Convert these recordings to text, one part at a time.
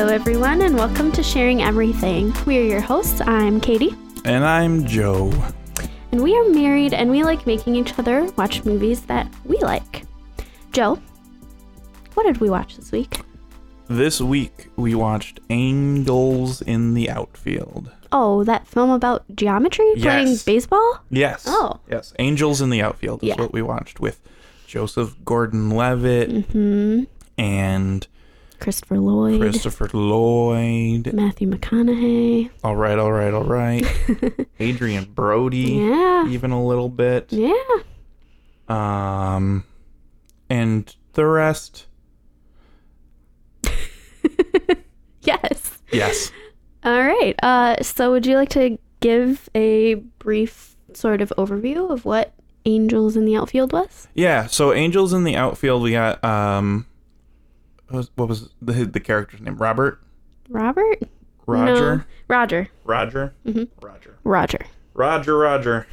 Hello, everyone, and welcome to Sharing Everything. We are your hosts. I'm Katie, And I'm Joe. and we are married, and we like making each other watch movies that we like. Joe, what did we watch this week? This week we watched Angels in the Outfield. Oh, that film about geometry playing Yes. baseball? Yes. Oh. Yes. Angels in the Outfield is Yeah. what we watched with Joseph Gordon Levitt Hmm. and Christopher Lloyd, Christopher Lloyd. Matthew McConaughey. All right, all right, all right. Adrien Brody, Yeah. even a little bit. Yeah. Um, and the rest. Yes. Yes. All right. Uh, so, would you like to give a brief sort of overview of what Angels in the Outfield was? Yeah, so Angels in the outfield, we got um, what was, what was the the character's name? Robert, Robert? Roger, No. Roger. Roger, Mm-hmm. Roger, Roger. Roger, Roger.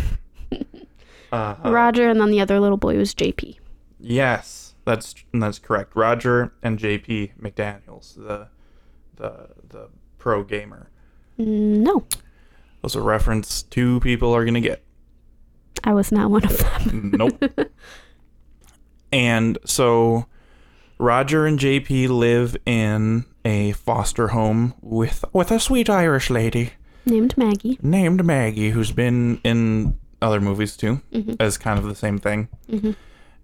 uh, Roger, and then the other little boy was JP. yes, that's that's correct. Roger and JP McDaniel's, the the the pro gamer. No, Those are reference two people are gonna get. I was not one of them. Nope. and so Roger and JP live in a foster home with with a sweet Irish lady Named Maggie. named Maggie who's been in other movies too as kind of the same thing.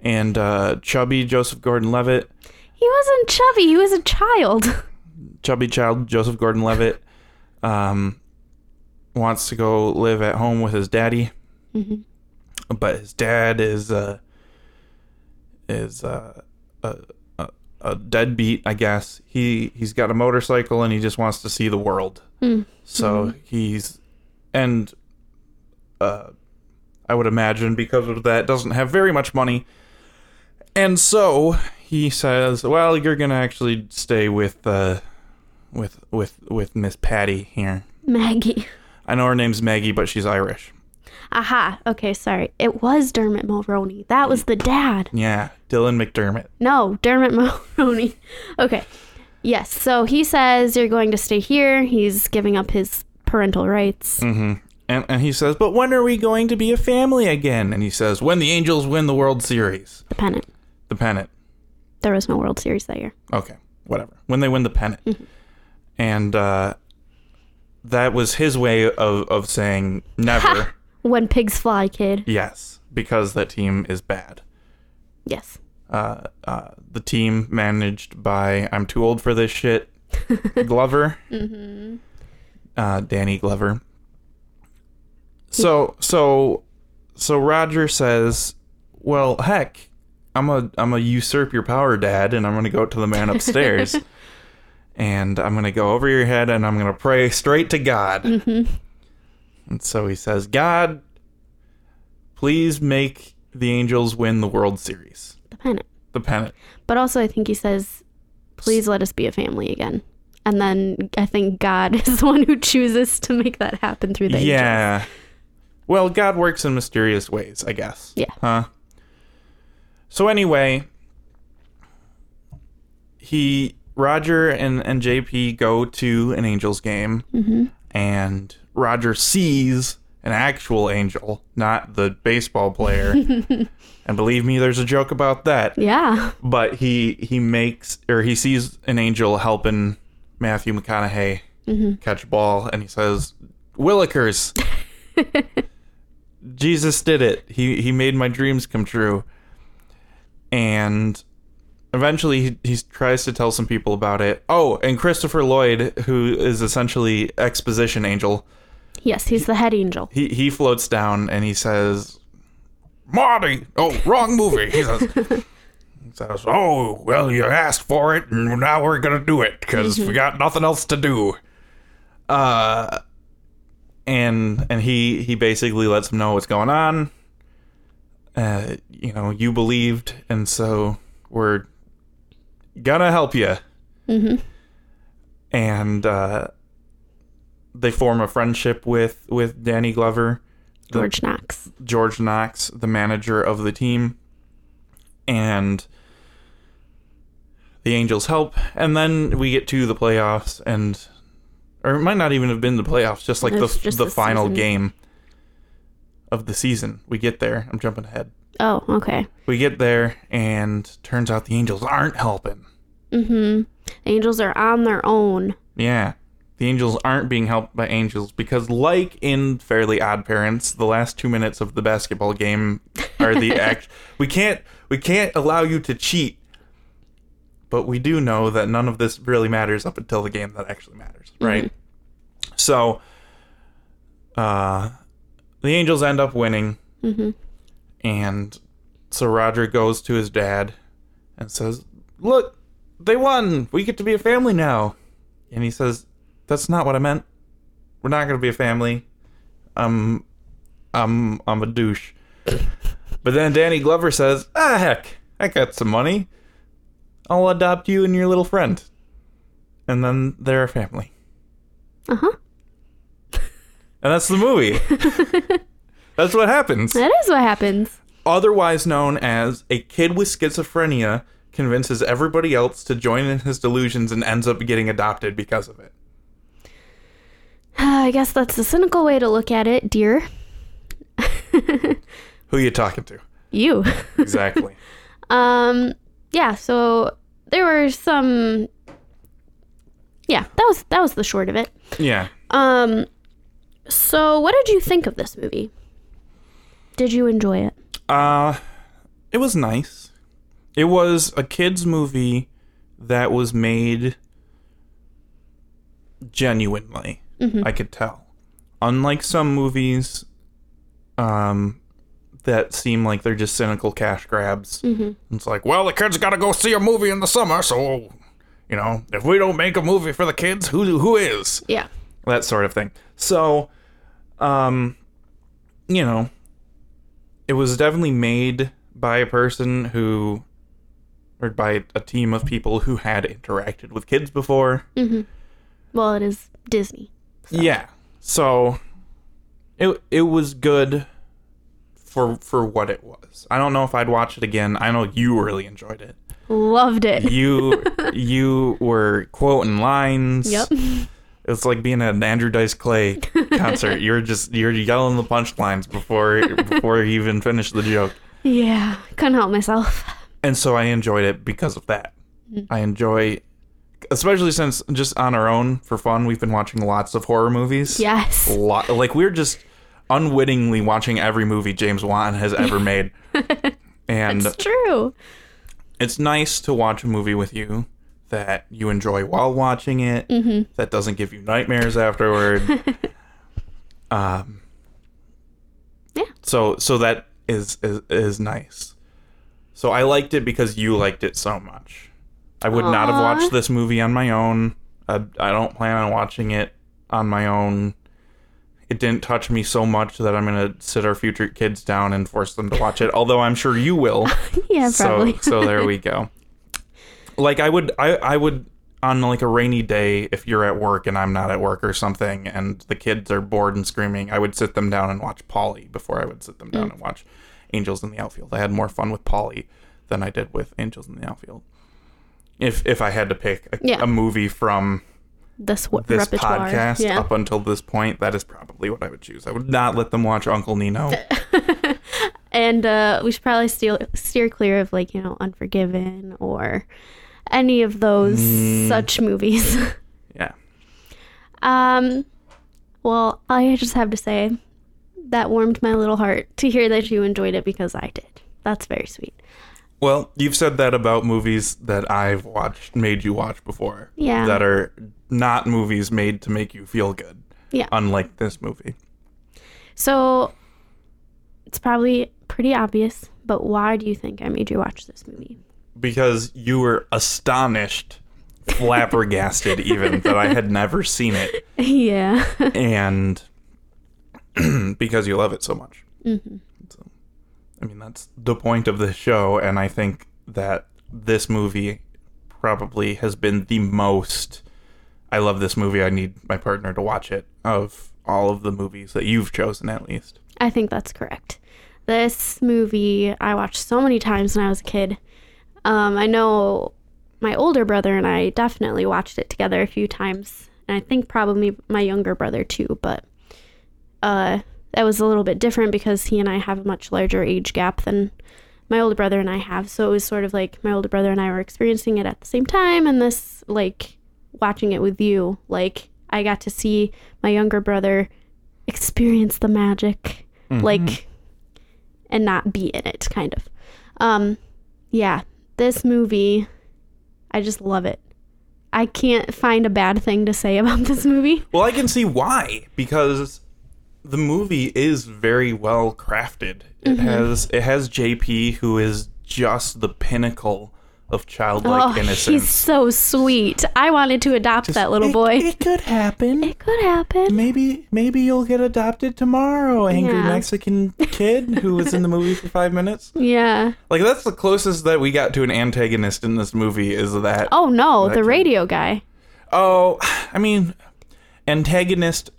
And uh, chubby Joseph Gordon-Levitt, He wasn't chubby. He was a child. chubby child Joseph Gordon-Levitt um, wants to go live at home with his daddy. But his dad is uh, is uh, a, a deadbeat, I guess. He he's got a motorcycle and he just wants to see the world. So he's and uh, I would imagine because of that doesn't have very much money. And so he says, "Well, you're gonna actually stay with uh, with with with Miss Patty here. Maggie. I know her name's Maggie, but she's Irish. Aha. Okay, sorry. It was Dermot Mulroney. That was the dad. Yeah, Dylan McDermott. No, Dermot Mulroney. Okay. Yes. So he says you're going to stay here. He's giving up his parental rights. Mm-hmm. And and he says, "But when are we going to be a family again?" And he says, "When the Angels win the World Series, The pennant. the pennant." There was no World Series that year. Okay, whatever. When they win the pennant, and uh, that was his way of of saying never. When pigs fly, kid. yes, because that team is bad. Yes. Uh, uh, the team managed by I'm too old for this shit. Glover, Mm-hmm. uh, Danny Glover. So so so Roger says, "Well, heck, I'm a I'm a usurp your power, Dad, and I'm gonna go to the man upstairs, and I'm gonna go over your head, and I'm gonna pray straight to God." And so he says, "God, please make the Angels win the World Series, The pennant. the pennant." But also, I think he says, please let us be a family again. And then I think God is the one who chooses to make that happen through the angels. Yeah. Well, God works in mysterious ways, I guess. Yeah. Huh? So anyway, he Roger and, and JP go to an Angels game Mm-hmm. and Roger sees an actual angel, not the baseball player. and believe me, there's a joke about that. Yeah. But he he makes or he sees an angel helping Matthew McConaughey mm-hmm. catch a ball, and he says, "Willikers, Jesus did it. He he made my dreams come true." And eventually, he, he tries to tell some people about it. Oh, and Christopher Lloyd, who is essentially exposition angel, Yes, he's the head angel. he he floats down and he says, "Marty, oh, wrong movie." He says, he says, "Oh, well, you asked for it, and now we're gonna do it because we got nothing else to do." Uh, and and he he basically lets him know what's going on. Uh, you know, you believed, and so we're gonna help you. Mhm. And uh, they form a friendship with with Danny Glover, the- George Knox. George Knox, the manager of the team, and the Angels help, and then we get to the playoffs, and or it might not even have been the playoffs, just like the just the the final game of the season. We get there. I'm jumping ahead. Oh, okay. We get there, and turns out the Angels aren't helping. Mm-hmm. Angels are on their own. Yeah. The Angels aren't being helped by Angels because, like in Fairly Odd Parents, the last two minutes of the basketball game are the act. We can't we can't allow you to cheat, but we do know that none of this really matters up until the game that actually matters, right? So, uh, the Angels end up winning, Mm-hmm. and so Roger goes to his dad and says, "Look, they won. We get to be a family now." And he says, "That's not what I meant. We're not going to be a family. I'm I'm I'm a douche." but then Danny Glover says, "Ah, heck, I got some money. I'll adopt you and your little friend." And then they're a family. Uh huh. And that's the movie. that's what happens. That is what happens. otherwise known as a kid with schizophrenia convinces everybody else to join in his delusions and ends up getting adopted because of it. I guess that's the cynical way to look at it, dear. Who you talking to? You. Exactly. um. Yeah. So there were some. Yeah, that was that was the short of it. yeah. Um. So, what did you think of this movie? Did you enjoy it? Uh it was nice. It was a kids movie that was made genuinely. I could tell. Unlike some movies um that seem like they're just cynical cash grabs. It's like, well, the kids got to go see a movie in the summer, so you know, if we don't make a movie for the kids, who who is? Yeah. that sort of thing. So, um, you know, it was definitely made by a person who, or by a team of people who had interacted with kids before. Well, it is Disney. Yeah. So, it it was good for for what it was. I don't know if I'd watch it again. I know you really enjoyed it. Loved it. You you were quoting lines. Yep. It's like being at an Andrew Dice Clay concert. you're just you're yelling the punchlines before before you even finish the joke. Yeah. Couldn't help myself. And so I enjoyed it because of that. Mm-hmm. I enjoy especially since just on our own for fun we've been watching lots of horror movies. Yes. Lot like we're just unwittingly watching every movie James Wan has ever made. and It's true. it's nice to watch a movie with you that you enjoy while watching it that doesn't give you nightmares afterward um Yeah. so so that is, is is nice so i liked it because you liked it so much i would not have watched this movie on my own I, I don't plan on watching it on my own it didn't touch me so much that i'm going to sit our future kids down and force them to watch it although i'm sure you will Yeah, probably. so so there we go. Like I would I I would on like a rainy day if you're at work and I'm not at work or something and the kids are bored and screaming, I would sit them down and watch Polly before I would sit them down mm. and watch Angels in the Outfield. I had more fun with Polly than I did with Angels in the Outfield. If if I had to pick a, Yeah. a movie from this w- this repertoire. podcast yeah. up until this point, that is probably what I would choose. I would not let them watch Uncle Nino. And uh, we should probably steer steer clear of like you know Unforgiven or any of those Mm. such movies. yeah. um, well, I just have to say that warmed my little heart to hear that you enjoyed it because I did. That's very sweet. Well, you've said that about movies that I've watched, made you watch before. Yeah. That are not movies made to make you feel good. Yeah. Unlike this movie. So it's probably pretty obvious, but why do you think I made you watch this movie? Because you were astonished, flabbergasted even, that I had never seen it. yeah. And because you love it so much. So, I mean, that's the point of this show. And I think that this movie probably has been the most. I love this movie. I need my partner to watch it of all of the movies that you've chosen, at least. I think that's correct. This movie I watched so many times when I was a kid. Um, I know my older brother and I definitely watched it together a few times. And I think probably my younger brother too, but uh, that was a little bit different because he and I have a much larger age gap than my older brother and I have. So it was sort of like my older brother and I were experiencing it at the same time, and this, like, watching it with you, like, I got to see my younger brother experience the magic, mm-hmm. like, and not be in it, kind of. Um, yeah, this movie, I just love it. I can't find a bad thing to say about this movie. Well, I can see why because the movie is very well crafted. It mm-hmm. has it has JP who is just the pinnacle of childlike oh, innocence. He's so sweet. I wanted to adopt Just, that little it, boy. It could happen. It could happen. Maybe maybe you'll get adopted tomorrow, angry yeah. Mexican kid who was in the movie for five minutes. Yeah. Like that's the closest that we got to an antagonist in this movie is that Oh no, that the kid. radio guy. Oh, I mean antagonist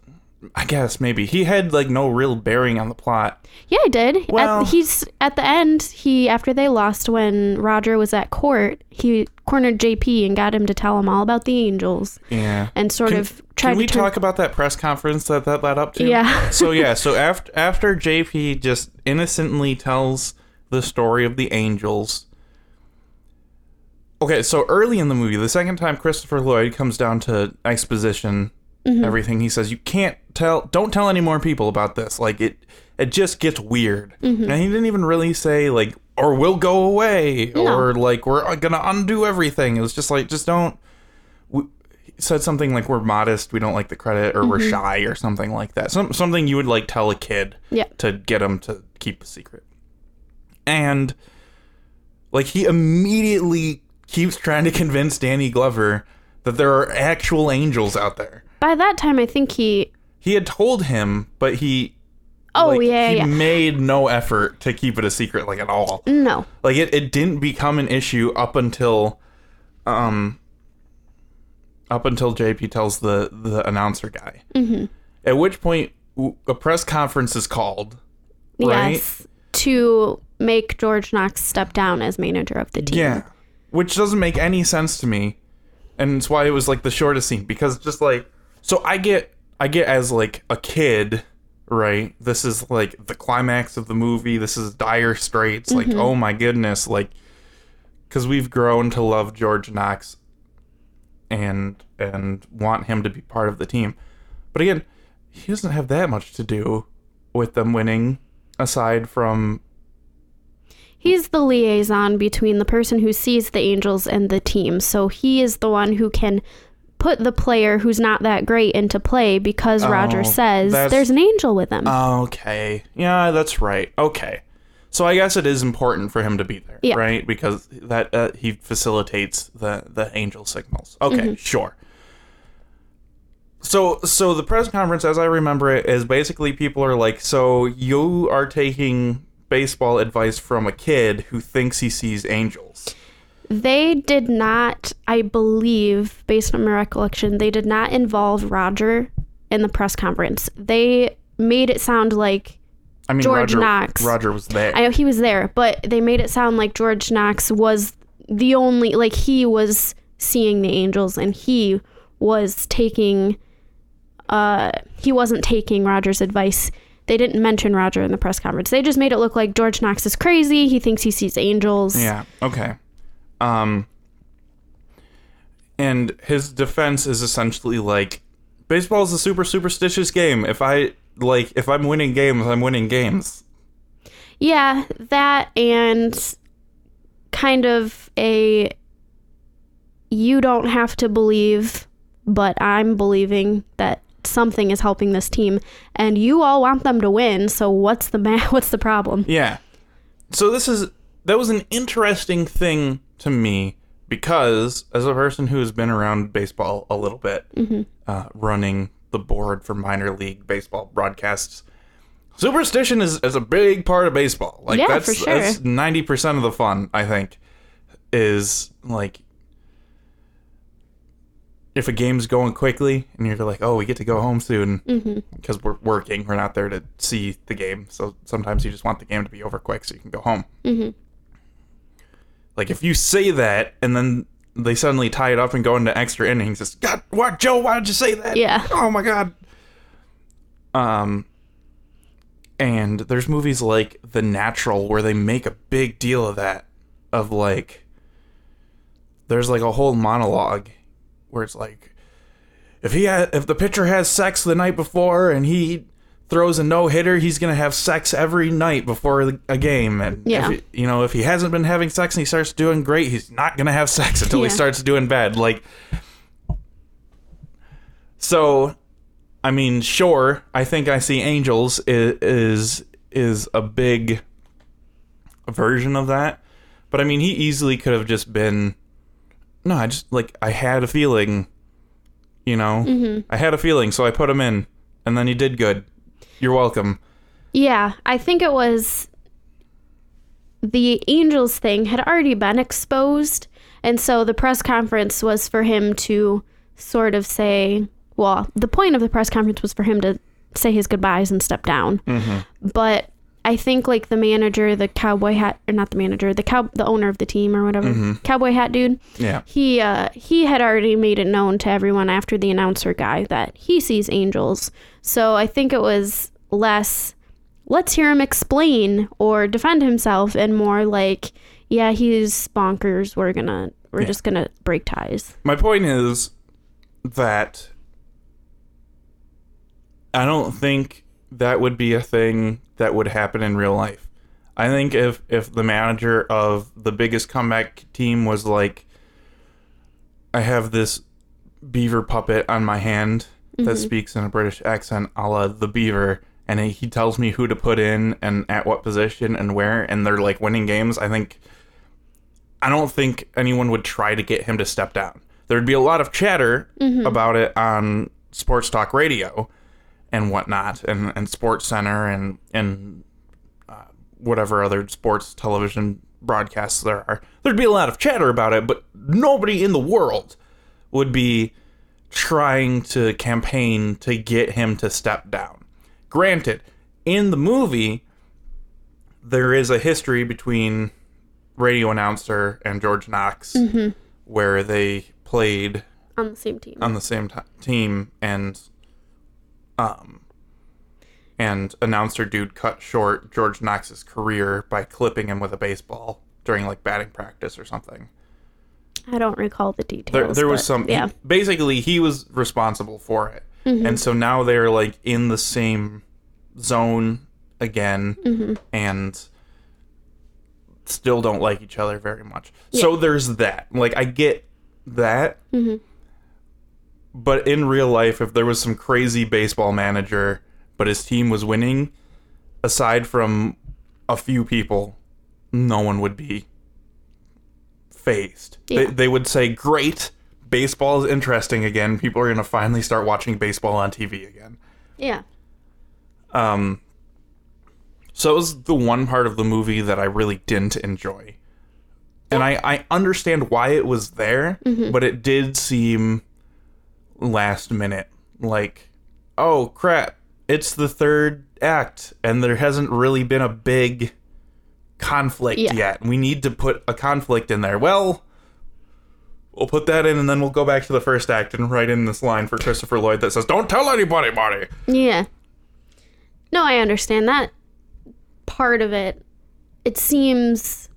I guess maybe he had like no real bearing on the plot. Yeah, he did. Well, at, he's at the end. He after they lost when Roger was at court, he cornered JP and got him to tell him all about the angels. Yeah, and sort can, of tried. To. Can we turn... talk about that press conference that that led up to? Yeah. so yeah, so after after JP just innocently tells the story of the angels. Okay, so early in the movie, the second time Christopher Lloyd comes down to exposition mm-hmm. everything. He says you can't tell, don't tell any more people about this. Like it, it just gets weird. Mm-hmm. And he didn't even really say like, or we'll go away, no. or like we're gonna undo everything. It was just like, just don't. We, said something like we're modest, we don't like the credit, or mm-hmm. we're shy, or something like that. Some something you would like tell a kid, yeah. to get him to keep a secret. And like he immediately keeps trying to convince Danny Glover that there are actual angels out there by that time, I think he. He had told him, but he. Oh like, yeah, he yeah. made no effort to keep it a secret, like at all. No. Like it, it didn't become an issue up until, um. Up until JP tells the the announcer guy. Mm-hmm. At which point, a press conference is called. Right? Yes. To make George Knox step down as manager of the team. Yeah. Which doesn't make any sense to me. And it's why it was like the shortest scene because just like so I get I get as like a kid, right? This is like the climax of the movie. This is dire straits. Mm-hmm. Like, oh my goodness, like cuz we've grown to love George Knox and and want him to be part of the team. But again, he doesn't have that much to do with them winning aside from He's the liaison between the person who sees the angels and the team. So he is the one who can put the player who's not that great into play because oh, Roger says there's an angel with him. Okay. Yeah, that's right. Okay. So I guess it is important for him to be there, yeah. right? Because that uh, he facilitates the the angel signals. Okay, mm-hmm. sure. So so the press conference as I remember it is basically people are like, "So you are taking baseball advice from a kid who thinks he sees angels." They did not, I believe, based on my recollection, they did not involve Roger in the press conference. They made it sound like I mean, George Roger, Knox. Roger was there. I know he was there, but they made it sound like George Knox was the only, like he was seeing the angels and he was taking, uh, he wasn't taking Roger's advice. They didn't mention Roger in the press conference. They just made it look like George Knox is crazy. He thinks he sees angels. Yeah. Okay. Um, and his defense is essentially like baseball is a super superstitious game. If I like if I'm winning games, I'm winning games. Yeah, that and kind of a you don't have to believe, but I'm believing that something is helping this team and you all want them to win, so what's the ma- what's the problem? Yeah. So this is that was an interesting thing to me because as a person who has been around baseball a little bit, mm-hmm. uh, running the board for minor league baseball broadcasts, superstition is, is a big part of baseball. Like yeah, that's for sure. that's ninety percent of the fun. I think is like if a game's going quickly and you're like, oh, we get to go home soon because mm-hmm. we're working, we're not there to see the game. So sometimes you just want the game to be over quick so you can go home. Mm-hmm. Like if you say that and then they suddenly tie it up and go into extra innings. It's God, what, Joe? Why did you say that? Yeah. Oh my God. Um, and there's movies like The Natural where they make a big deal of that, of like, there's like a whole monologue where it's like, if he ha- if the pitcher has sex the night before and he throws a no hitter, he's gonna have sex every night before a game. And Yeah. if he, you know if he hasn't been having sex and he starts doing great, he's not gonna have sex until he starts doing bad. Like, so, I mean, sure, I think I see angels is is, is a big version of that, but I mean, he easily could have just been. No, I just like I had a feeling, you know, mm-hmm. I had a feeling, so I put him in, and then he did good. You're welcome. Yeah, I think it was the Angels thing had already been exposed. And so the press conference was for him to sort of say, well, the point of the press conference was for him to say his goodbyes and step down. But I think like the manager, the cowboy hat, or not the manager, the cow, the owner of the team or whatever, cowboy hat dude, Yeah. he uh he had already made it known to everyone after the announcer guy that he sees angels. So I think it was less let's hear him explain or defend himself and more like yeah, he's bonkers. We're to we're Yeah. just going to break ties. My point is that I don't think that would be a thing that would happen in real life. I think if if the manager of the biggest comeback team was like I have this beaver puppet on my hand that speaks in a British accent a la the beaver and he, he tells me who to put in and at what position and where and they're like winning games, I think I don't think anyone would try to get him to step down. There'd be a lot of chatter about it on sports talk radio and whatnot, and, and Sports Center and and uh, whatever other sports television broadcasts there are. There'd be a lot of chatter about it, but nobody in the world would be trying to campaign to get him to step down. Granted, in the movie, there is a history between radio announcer and George Knox where they played On the same team. on the same ti team and um and announcer dude cut short George Knox's career by clipping him with a baseball during like batting practice or something. I don't recall the details. There, there was but some Yeah. basically he was responsible for it. Mm-hmm. And so now they're like in the same zone again mm-hmm. and still don't like each other very much. So there's that. Like I get that. Mm-hmm. But in real life if there was some crazy baseball manager but his team was winning aside from a few people no one would be fazed. They, Yeah. they would say, "Great, baseball is interesting again. People are going to finally start watching baseball on TV again." Yeah. Um, so it was the one part of the movie that I really didn't enjoy, and I I understand why it was there, but it did seem last minute, like, oh crap, it's the third act, and there hasn't really been a big conflict Yeah. yet. We need to put a conflict in there. Well, we'll put that in, and then we'll go back to the first act and write in this line for Christopher Lloyd that says, "Don't tell anybody, buddy." Yeah. No, I understand that part of it. It seems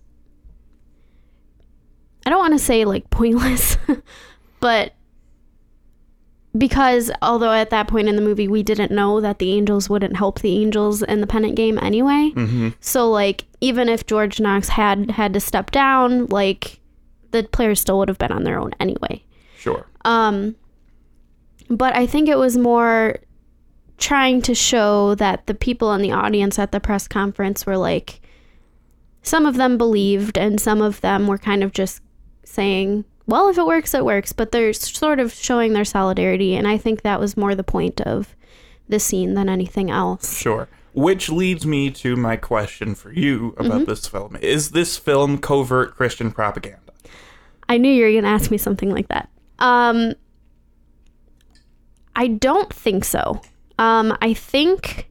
I don't want to say like pointless, but because although at that point in the movie we didn't know that the Angels wouldn't help the Angels in the pennant game anyway. So like even if George Knox had had to step down, like the players still would have been on their own anyway. Sure. Um, but I think it was more trying to show that the people in the audience at the press conference were like, some of them believed, and some of them were kind of just saying, well, if it works, it works. But they're sort of showing their solidarity. And I think that was more the point of the scene than anything else. Sure. Which leads me to my question for you about this film. Is this film covert Christian propaganda? I knew you were going to ask me something like that. Um, I don't think so. Um, I think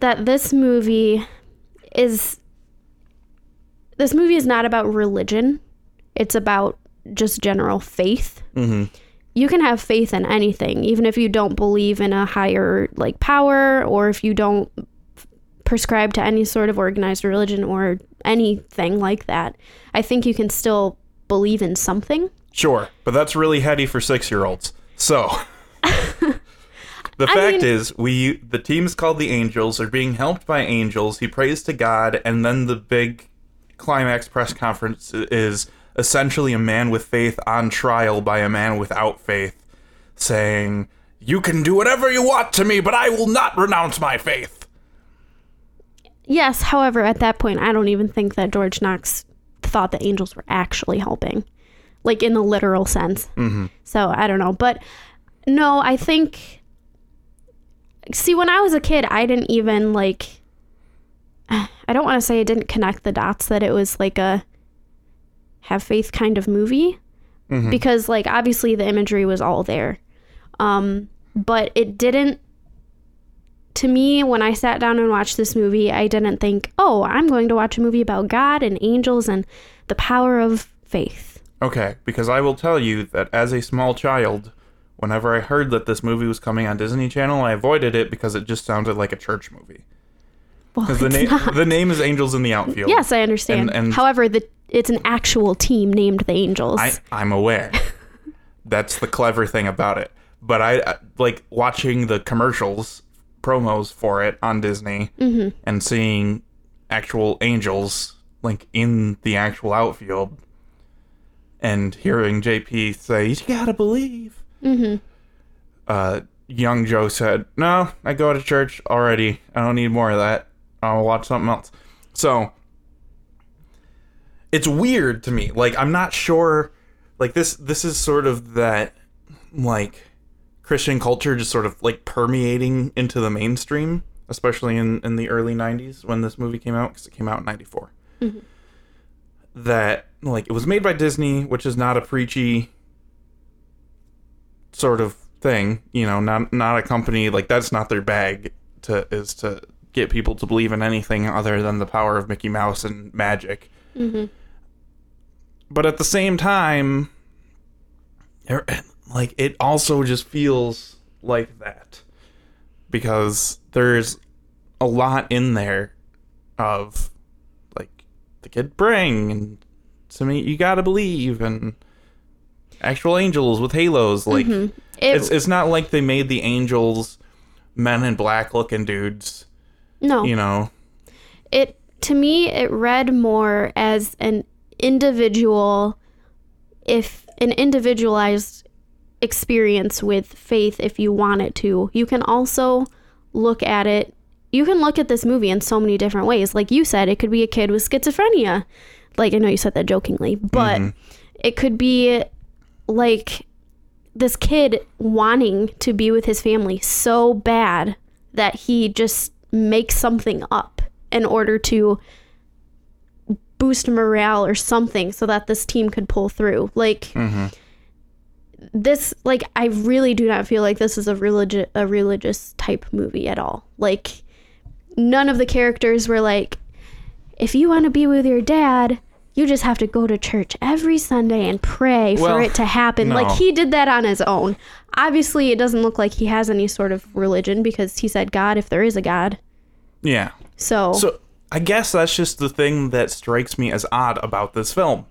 that this movie is this movie is not about religion. It's about just general faith. Mm-hmm. You can have faith in anything, even if you don't believe in a higher like power or if you don't prescribe to any sort of organized religion or anything like that. I think you can still believe in something. Sure, but that's really heady for six-year-olds. So, the fact mean- is, we the team's called the Angels. They're being helped by angels. He prays to God, and then the big climax press conference is essentially a man with faith on trial by a man without faith, saying, "You can do whatever you want to me, but I will not renounce my faith." Yes, however, at that point, I don't even think that George Knox thought the angels were actually helping, like in the literal sense. Mm-hmm. So I don't know. But no, I think. See, when I was a kid, I didn't even like. I don't want to say I didn't connect the dots that it was like a have faith kind of movie because like obviously the imagery was all there um but it didn't to me, when I sat down and watched this movie, I didn't think, oh, I'm going to watch a movie about God and angels and the power of faith. Okay, because I will tell you that as a small child, whenever I heard that this movie was coming on Disney Channel, I avoided it because it just sounded like a church movie. Well, Because the it's name the name is Angels in the Outfield. Yes, I understand. And- and- However, the it's an actual team named the Angels. I I'm aware. That's the clever thing about it. But I I- like watching the commercials, promos for it on Disney, Mm-hmm. and seeing actual angels like in the actual outfield, and hearing JP say, "You gotta believe." mm-hmm. uh, young Joe said, "No, I go to church already. I don't need more of that. I'll watch something else." So it's weird to me. Like I'm not sure. Like this, this is sort of that, like Christian culture just sort of like permeating into the mainstream, especially in in the early '90s when this movie came out because it came out in '94. Mm-hmm. That like it was made by Disney, which is not a preachy sort of thing you know not not a company like that's not their bag to is to get people to believe in anything other than the power of mickey mouse and magic Mm-hmm. but at the same time er- like it also just feels like that. Because there's a lot in there of like the kid praying and to me you gotta believe and actual angels with halos like It, it's it's not like they made the angels men in black looking dudes no, you know? It to me it read more as an individual, if an individualized experience with faith. If you want it to, you can also look at it. You can look at this movie in so many different ways. Like you said, it could be a kid with schizophrenia. Like I know you said that jokingly, but mm-hmm. it could be like this kid wanting to be with his family so bad that he just makes something up in order to boost morale or something so that this team could pull through. Like mm-hmm. this like I really do not feel like this is a religious a religious type movie at all. Like none of the characters were like if you want to be with your dad, you just have to go to church every Sunday and pray Well, for it to happen. no. Like he did that on his own. Obviously, it doesn't look like he has any sort of religion because he said God if there is a God. Yeah. So, so i guess that's just the thing that strikes me as odd about this film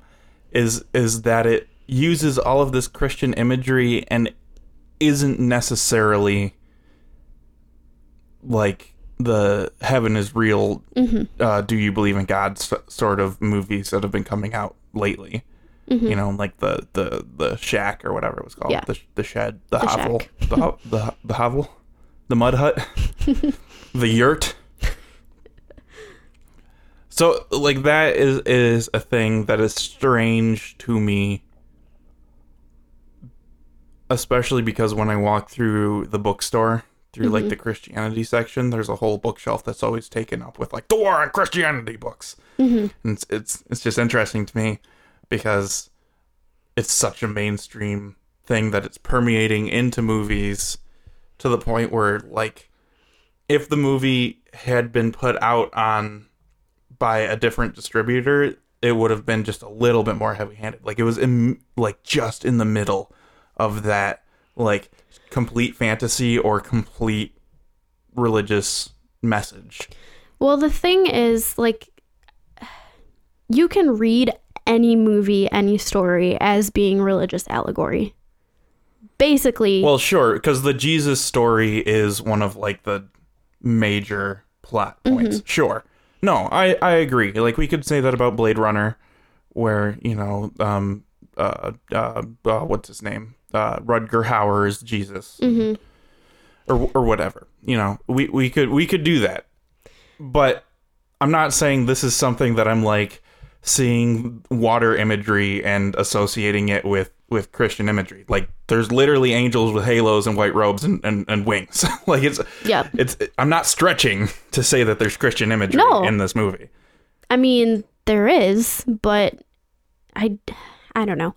is is that it uses all of this christian imagery and isn't necessarily like the heaven is real uh, do you believe in god s- sort of movies that have been coming out lately. You know like the the the shack or whatever it was called. Yeah. the, the shed. The, The hovel. the, ho- the the hovel? The mud hut? The yurt so like that is is a thing that is strange to me. Especially because when I walk through the bookstore through like mm-hmm. the Christianity section there's a whole bookshelf that's always taken up with like the war on Christianity books. Mm-hmm. And it's, it's it's just interesting to me because it's such a mainstream thing that it's permeating into movies to the point where like if the movie had been put out on by a different distributor it would have been just a little bit more heavy-handed. Like it was in like just in the middle of that like complete fantasy or complete religious message. Well, the thing is, like, you can read any movie, any story as being religious allegory. Basically, Well, sure, because the Jesus story is one of like the major plot points. Mm-hmm. Sure. No, I I agree. Like we could say that about Blade Runner, where you know, um, uh, uh, uh what's his name, uh, Rutger Hauer is Jesus, or or whatever. You know, we we could we could do that, but I'm not saying this is something that I'm like seeing water imagery and associating it with with Christian imagery. Like there's literally angels with halos and white robes and, and, and wings. like it's yeah. it's I'm not stretching to say that there's Christian imagery No. in this movie. I mean, there is, but I, I don't know.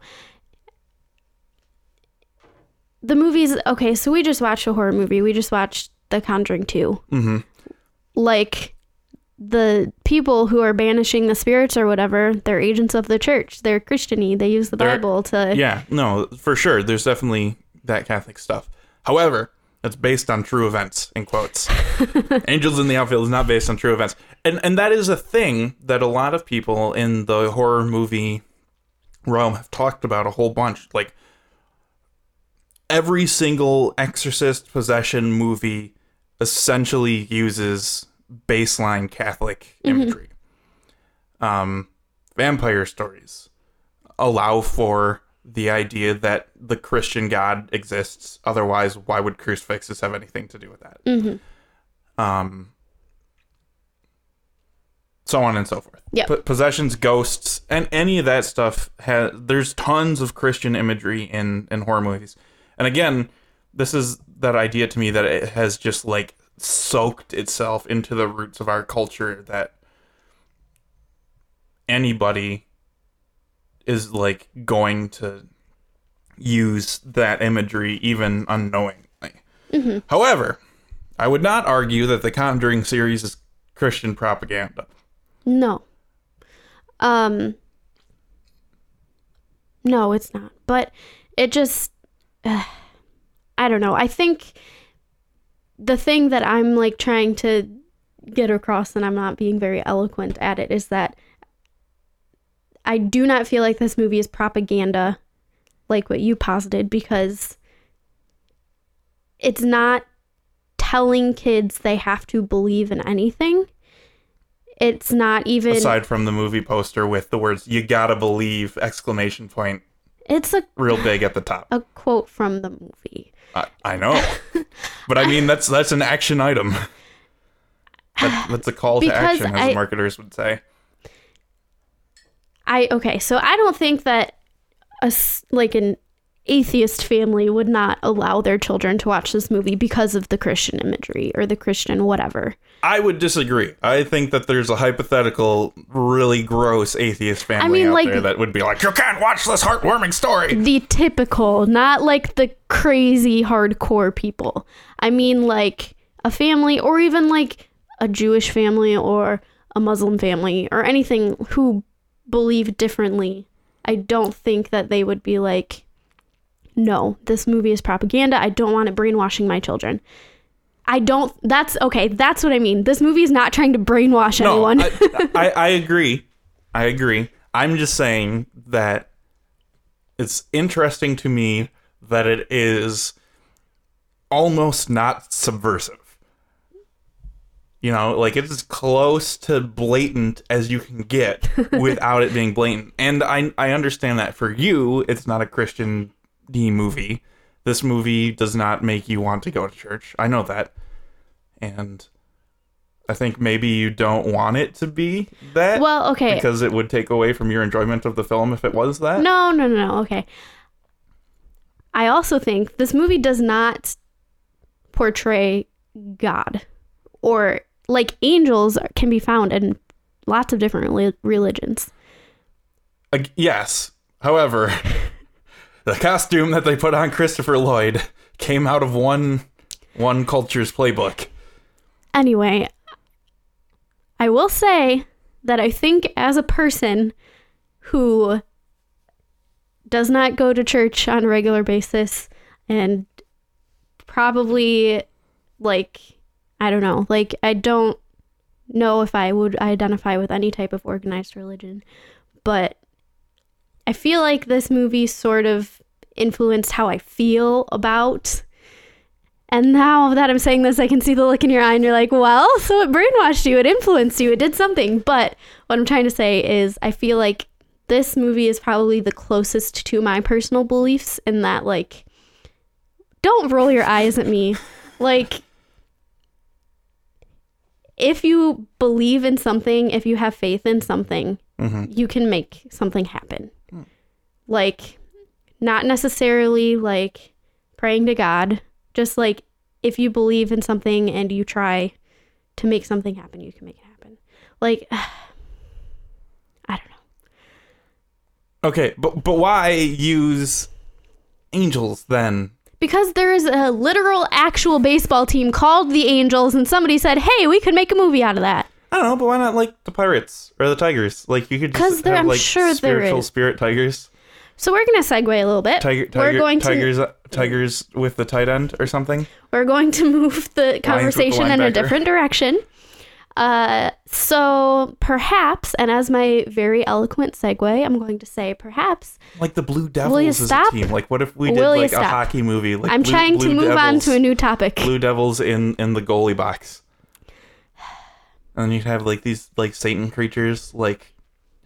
The movies, okay, so we just watched a horror movie. We just watched The Conjuring 2. Mhm. Like, the people who are banishing the spirits or whatever, they're agents of the church. They're Christiany. They use the They're- Bible to. Yeah, no, for sure. There's definitely that Catholic stuff. However, it's based on true events, in quotes. Angels in the Outfield is not based on true events. And and that is a thing that a lot of people in the horror movie realm have talked about a whole bunch. Like every single exorcist possession movie essentially uses baseline Catholic imagery. Um, vampire stories allow for the idea that the Christian God exists. Otherwise, why would crucifixes have anything to do with that? Um, so on and so forth. Yep. P- possessions, ghosts, and any of that stuff has. There's tons of Christian imagery in in horror movies, and again, this is that idea to me that it has just like soaked itself into the roots of our culture that anybody is like going to use that imagery even unknowingly. However, I would not argue that the Conjuring series is Christian propaganda. No. Um No, it's not. But it just uh, I don't know. I think the thing that I'm like trying to get across and I'm not being very eloquent at it is that I do not feel like this movie is propaganda like what you posited because it's not telling kids they have to believe in anything. It's not even Aside from the movie poster with the words "You gotta believe!" exclamation point it's a real big at the top. a quote from the movie. I, I know, but I mean that's that's an action item. That, that's a call to action, as I- marketers would say. I okay, so I don't think that a like an atheist family would not allow their children to watch this movie because of the Christian imagery or the Christian whatever. I would disagree. I think that there's a hypothetical, really gross atheist family mean, out like- there that would be like, "You can't watch this heartwarming story." The typical, not like the crazy hardcore people. I mean like a family or even like a Jewish family or a Muslim family or anything who believe differently. I don't think that they would be like no, this movie is propaganda. I don't want it brainwashing my children. I don't. That's okay. That's what I mean. This movie is not trying to brainwash No, anyone. I, I, I agree. I agree. I'm just saying that it's interesting to me that it is almost not subversive. You know, like it's as close to blatant as you can get without it being blatant. And I I understand that for you, it's not a Christian D movie. This movie does not make you want to go to church. I know that. And I think maybe you don't want it to be that well, okay. because it would take away from your enjoyment of the film if it was that. No, no, no, no. Okay. I also think this movie does not portray God or like angels can be found in lots of different religions. Ag- yes. However, the costume that they put on Christopher Lloyd came out of one one culture's playbook. Anyway, I will say that I think as a person, who does not go to church on a regular basis and probably like I don't know, like I don't know if I would identify with any type of organized religion, but I feel like this movie sort of influenced how I feel about and now that I'm saying this, I can see the look in your eye, and you're like, well, so it brainwashed you, it influenced you, it did something. But what I'm trying to say is, I feel like this movie is probably the closest to my personal beliefs in that, like, don't roll your eyes at me. Like, if you believe in something, if you have faith in something, hmm you can make something happen. Like, not necessarily like praying to God, just like if you believe in something and you try to make something happen, you can make it happen. Like, I don't know. Okay, but but why use angels then? Because there's a literal actual baseball team called the Angels, and somebody said, hey, we could make a movie out of that. I don't know, but why not like the pirates or the tigers? Like you could 'Cause just have I'm like sure there spiritual is. spirit tigers, So we're going to segue a little bit. tiger, we're tiger going tigers, uh, tigers with the tight end or something. we're going to move the conversation in a different direction. Uh, so perhaps, and as my very eloquent segue, I'm going to say perhaps Like the Blue Will you Devils stop? a team. Like what if we did Will you like a stop? hockey movie? Like I'm Blue- trying to Blue move on to a new topic. Blue Devils in in the goalie box. And you'd have like these like Satan creatures like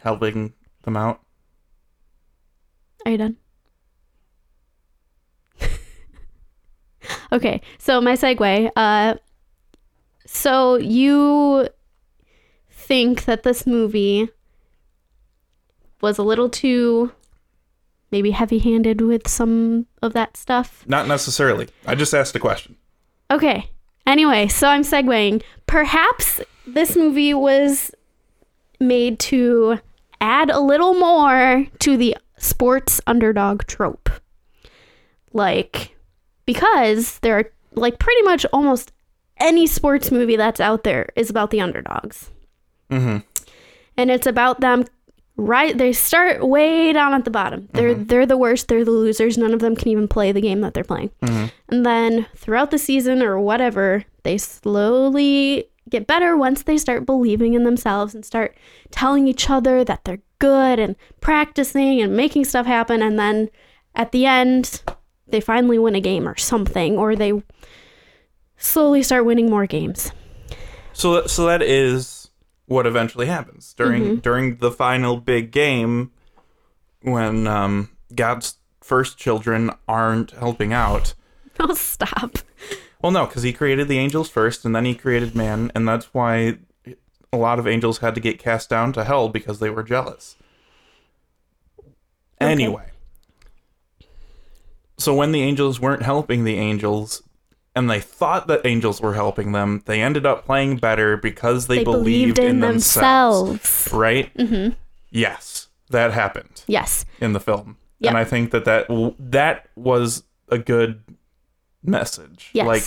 helping them out. Are you done? okay, so my segue. Uh, so you think that this movie was a little too maybe heavy-handed with some of that stuff? Not necessarily. I just asked a question. Okay. Anyway, so I'm segueing. Perhaps this movie was made to add a little more to the sports underdog trope. Like, because there are, like, pretty much almost any sports movie that's out there is about the underdogs. Mm-hmm. And it's about them right they start way down at the bottom. They're they're the worst, they're the losers. None of them can even play the game that they're playing. And then throughout the season or whatever, they slowly get better once they start believing in themselves and start telling each other that they're good and practicing and making stuff happen. And then at the end, they finally win a game or something, or they slowly start winning more games. So so that is what eventually happens during Mm-hmm. during the final big game when um, God's first children aren't helping out. Oh, stop. Well, no, because he created the angels first, and then he created man, and that's why a lot of angels had to get cast down to hell because they were jealous. Anyway, so when the angels weren't helping the angels, and they thought that angels were helping them, they ended up playing better because they, They believed, in, themselves. themselves. Right? Mm-hmm. Yes, that happened Yes. in the film, Yep. and I think that that that was a good message. Yes. Like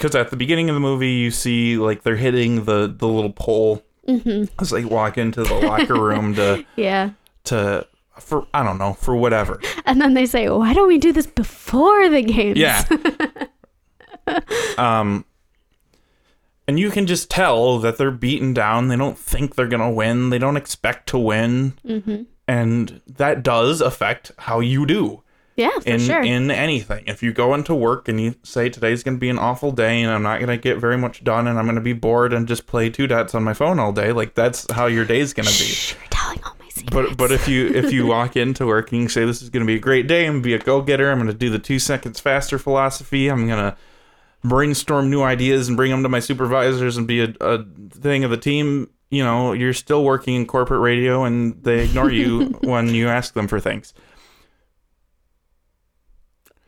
because at the beginning of the movie you see like they're hitting the the little pole hmm as they walk into the locker room to Yeah. to for I don't know for whatever. And then they say, why don't we do this before the games? Yeah. um. And you can just tell that they're beaten down. They don't think they're gonna win. They don't expect to win, hmm and that does affect how you do. Yeah, for in sure. in anything. If you go into work and you say today's going to be an awful day and I'm not going to get very much done and I'm going to be bored and just play two dots on my phone all day, like that's how your day's going to be. Shh, you're telling all my secrets. But but if you if you walk into work and you say this is going to be a great day, I'm going to be a go-getter, I'm going to do the 2 seconds faster philosophy, I'm going to brainstorm new ideas and bring them to my supervisors and be a, a thing of the team, you know, you're still working in corporate radio and they ignore you when you ask them for things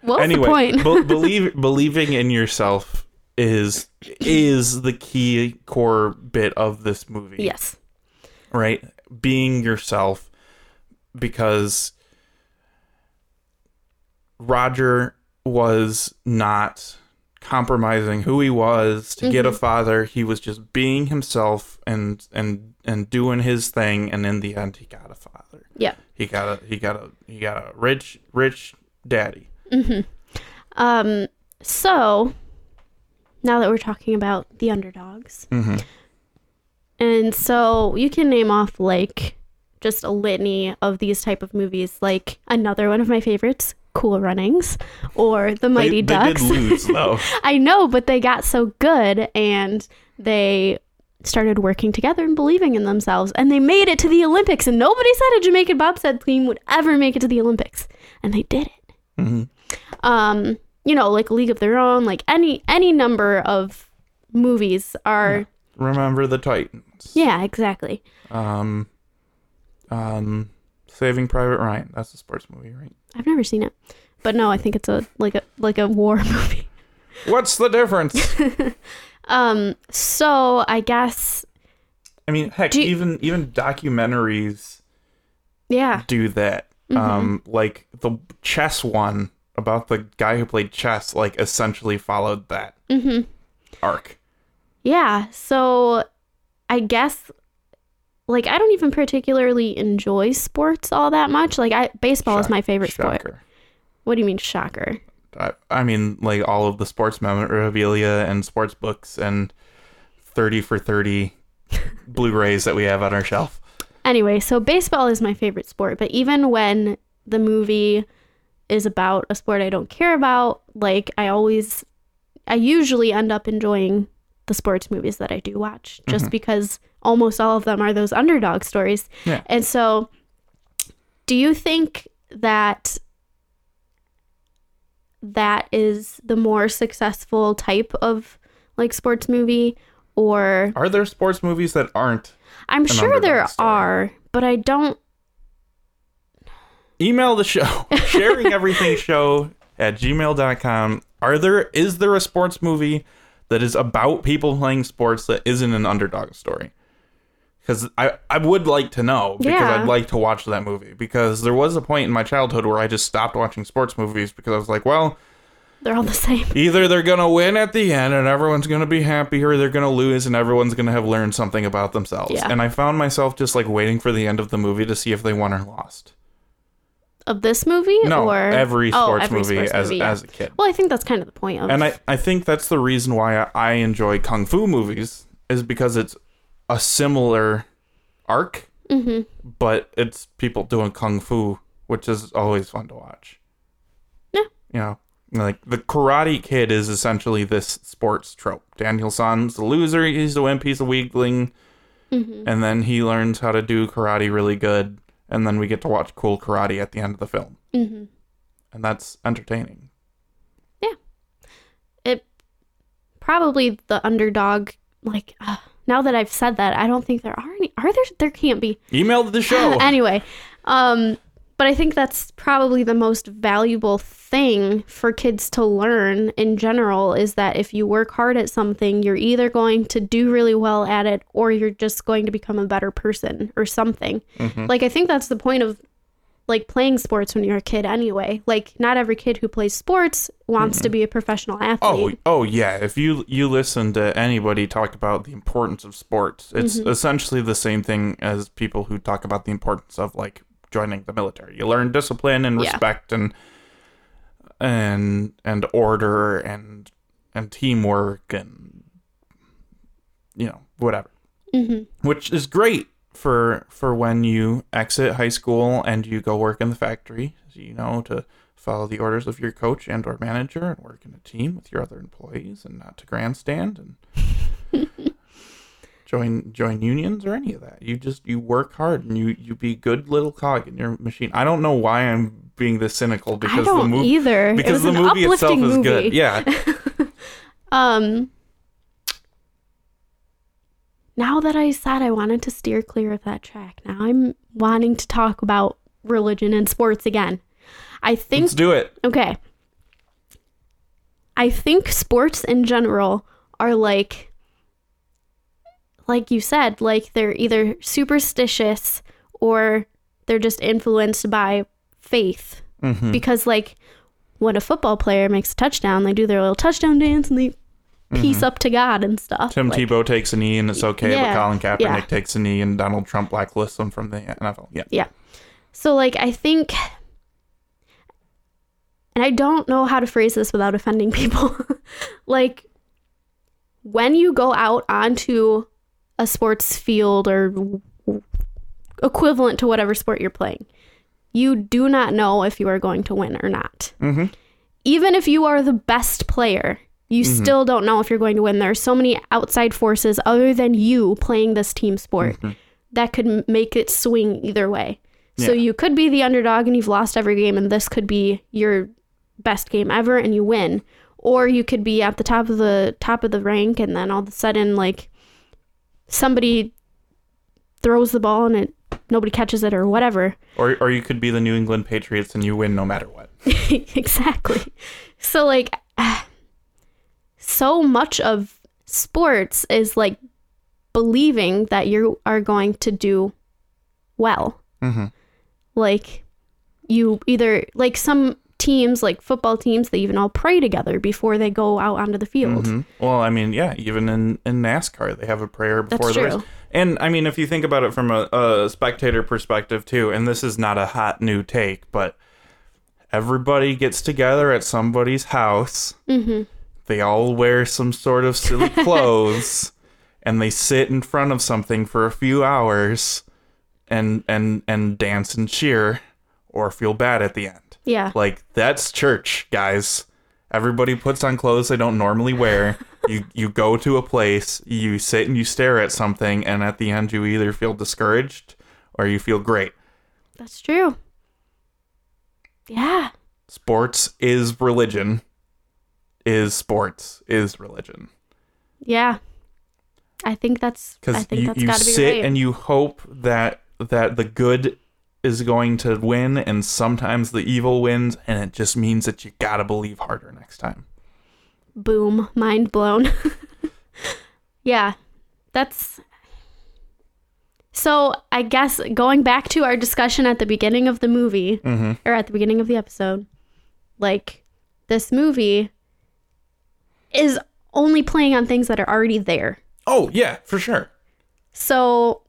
What's anyway, point? be- believe believing in yourself is is the key core bit of this movie. yes. Right? Being yourself because Roger was not compromising who he was to get a mm-hmm. father. He was just being himself and and and doing his thing. And in the end, he got a father. Yeah. He got a he got a he got a rich rich daddy. Um, so now that we're talking about the underdogs, Mm-hmm. and so you can name off like just a litany of these type of movies, like another one of my favorites, Cool Runnings, or The Mighty they, Ducks. They did lose though. I know, but they got so good and they started working together and believing in themselves and they made it to the Olympics and nobody said a Jamaican bobsled team would ever make it to the Olympics and they did it. hmm Um, you know, like League of Their Own, like any any number of movies are Remember the Titans. yeah, exactly. Um, um, Saving Private Ryan. That's a sports movie, right? I've never seen it. But no, I think it's a like a like a war movie. What's the difference? Um, so I guess I mean, heck, you- even even documentaries yeah. do that. Mm-hmm. Um, like the chess one about the guy who played chess, like essentially followed that Mhm. arc. Yeah, so I guess like I don't even particularly enjoy sports all that much. Like I baseball is my favorite sport. What do you mean shocker? I, I mean, like all of the sports memorabilia and sports books and thirty for thirty Blu-rays that we have on our shelf. Anyway, so baseball is my favorite sport, but even when the movie is about a sport I don't care about, like I always I usually end up enjoying the sports movies that I do watch just mm-hmm. because almost all of them are those underdog stories. Yeah. And so do you think that that is the more successful type of like sports movie or Are there sports movies that aren't? I'm sure there story. are, but I don't email the show sharing everything show at gmail.com are there is there a sports movie that is about people playing sports that isn't an underdog story because I, I would like to know because Yeah. i'd like to watch that movie because there was a point in my childhood where i just stopped watching sports movies because i was like well they're all the same. either they're gonna win at the end and everyone's gonna be happy or they're gonna lose and everyone's gonna have learned something about themselves Yeah. and i found myself just like waiting for the end of the movie to see if they won or lost Of this movie no, or every Oh, sports every movie sports as movie, yeah. as a kid. Well, I think that's kind of the point of And I, I think that's the reason why I, enjoy kung fu movies is because it's a similar arc, Mhm. but it's people doing kung fu, which is always fun to watch. Yeah. You know, like the Karate Kid is essentially this sports trope. Daniel San's the loser, he's the wimp, he's a weakling, Mhm. and then he learns how to do karate really good, and then we get to watch cool karate at the end of the film, Mhm. and that's entertaining. Yeah. It probably the underdog like uh, now that I've said that, I don't think there are any are there there can't be. Email the show. anyway, um but I think that's probably the most valuable thing for kids to learn in general is that if you work hard at something, you're either going to do really well at it or you're just going to become a better person or something. Mhm. Like I think that's the point of like playing sports when you're a kid anyway. Like not every kid who plays sports wants to be a professional Oh, athlete. oh yeah. If you you listen to anybody talk about the importance of sports, it's Mm-hmm. essentially the same thing as people who talk about the importance of like joining the military. You learn discipline and Yeah. respect and and and order and and teamwork and you know whatever, hmm which is great for for when you exit high school and you go work in the factory. You know to follow the orders of your coach and or manager and work in a team with your other employees and not to grandstand and join join unions or any of that you just you work hard and you you be good little cog in your machine i don't know why i'm being this cynical because the movie either. it because was the an movie itself uplifting is movie. good yeah Um now that I said I wanted to steer clear of that track, now I'm wanting to talk about religion and sports again. I think let's do it okay. I think sports in general are like like you said, like they're either superstitious or they're just influenced by faith hmm because like when a football player makes a touchdown, they do their little touchdown dance and they piece up to God and stuff. Tim Like, Tebow takes a knee and it's okay, Yeah, but Colin Kaepernick yeah. takes a knee and Donald Trump blacklists him from the NFL. Yeah. Yeah. So like I think and I don't know how to phrase this without offending people. like when you go out onto a sports field or equivalent to whatever sport you're playing, you do not know if you are going to win or not. Mm-hmm. Even if you are the best player, you still don't know if you're going to win. There are so many outside forces other than you playing this team sport that could make it swing either way. So you could be the underdog and you've lost every game, and this could be your best game ever, and you win. Or you could be at the top of the top of the rank, and then all of a sudden, like somebody throws the ball and it nobody catches it or whatever. Or, or you could be the New England Patriots and you win no matter what. exactly. So like so much of sports is like believing that you are going to do well. Mm-hmm. Like you either like some teams like football teams they even all pray together before they go out onto the field. Mhm. Well, I mean, yeah, even in, in NASCAR, they have a prayer before That's the race. true. And I mean, if you think about it from a, a spectator perspective too, and this is not a hot new take, but everybody gets together at somebody's house. Mhm. They all wear some sort of silly clothes, and they sit in front of something for a few hours, and and and dance and cheer, or feel bad at the end. Yeah. Like that's church, guys. Everybody puts on clothes they don't normally wear. you you go to a place, you sit and you stare at something, and at the end you either feel discouraged or you feel great. That's true. Yeah. Sports is religion. Is sports is religion. Yeah. I think that's I Because think you, that's you got to be sit right. and you hope that that the good is going to win, and sometimes the evil wins, and it just means that you gotta believe harder next time. boom mind blown yeah that's so i guess going back to our discussion at the beginning of the movie Mm-hmm. or at the beginning of the episode like this movie is only playing on things that are already there Oh yeah, for sure. so